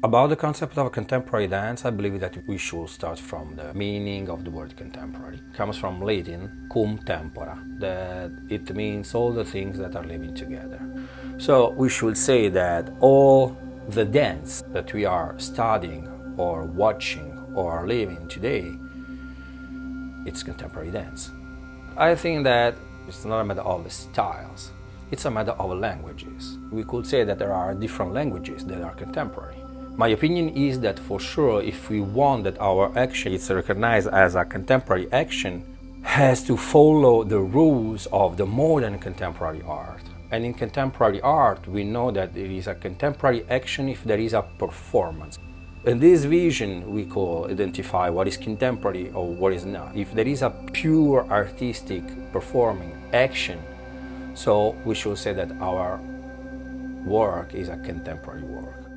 About the concept of contemporary dance, I believe that we should start from the meaning of the word contemporary. It comes from Latin cum tempora, that it means all the things that are living together. So we should say that all the dance that we are studying or watching or living today, it's contemporary dance. I think that it's not a matter of styles, it's a matter of languages. We could say that there are different languages that are contemporary. My opinion is that for sure, if we want that our action is recognized as a contemporary action, has to follow the rules of the modern contemporary art. And in contemporary art, we know that it is a contemporary action if there is a performance. In this vision, we call identify what is contemporary or what is not. If there is a pure artistic performing action, so we should say that our work is a contemporary work.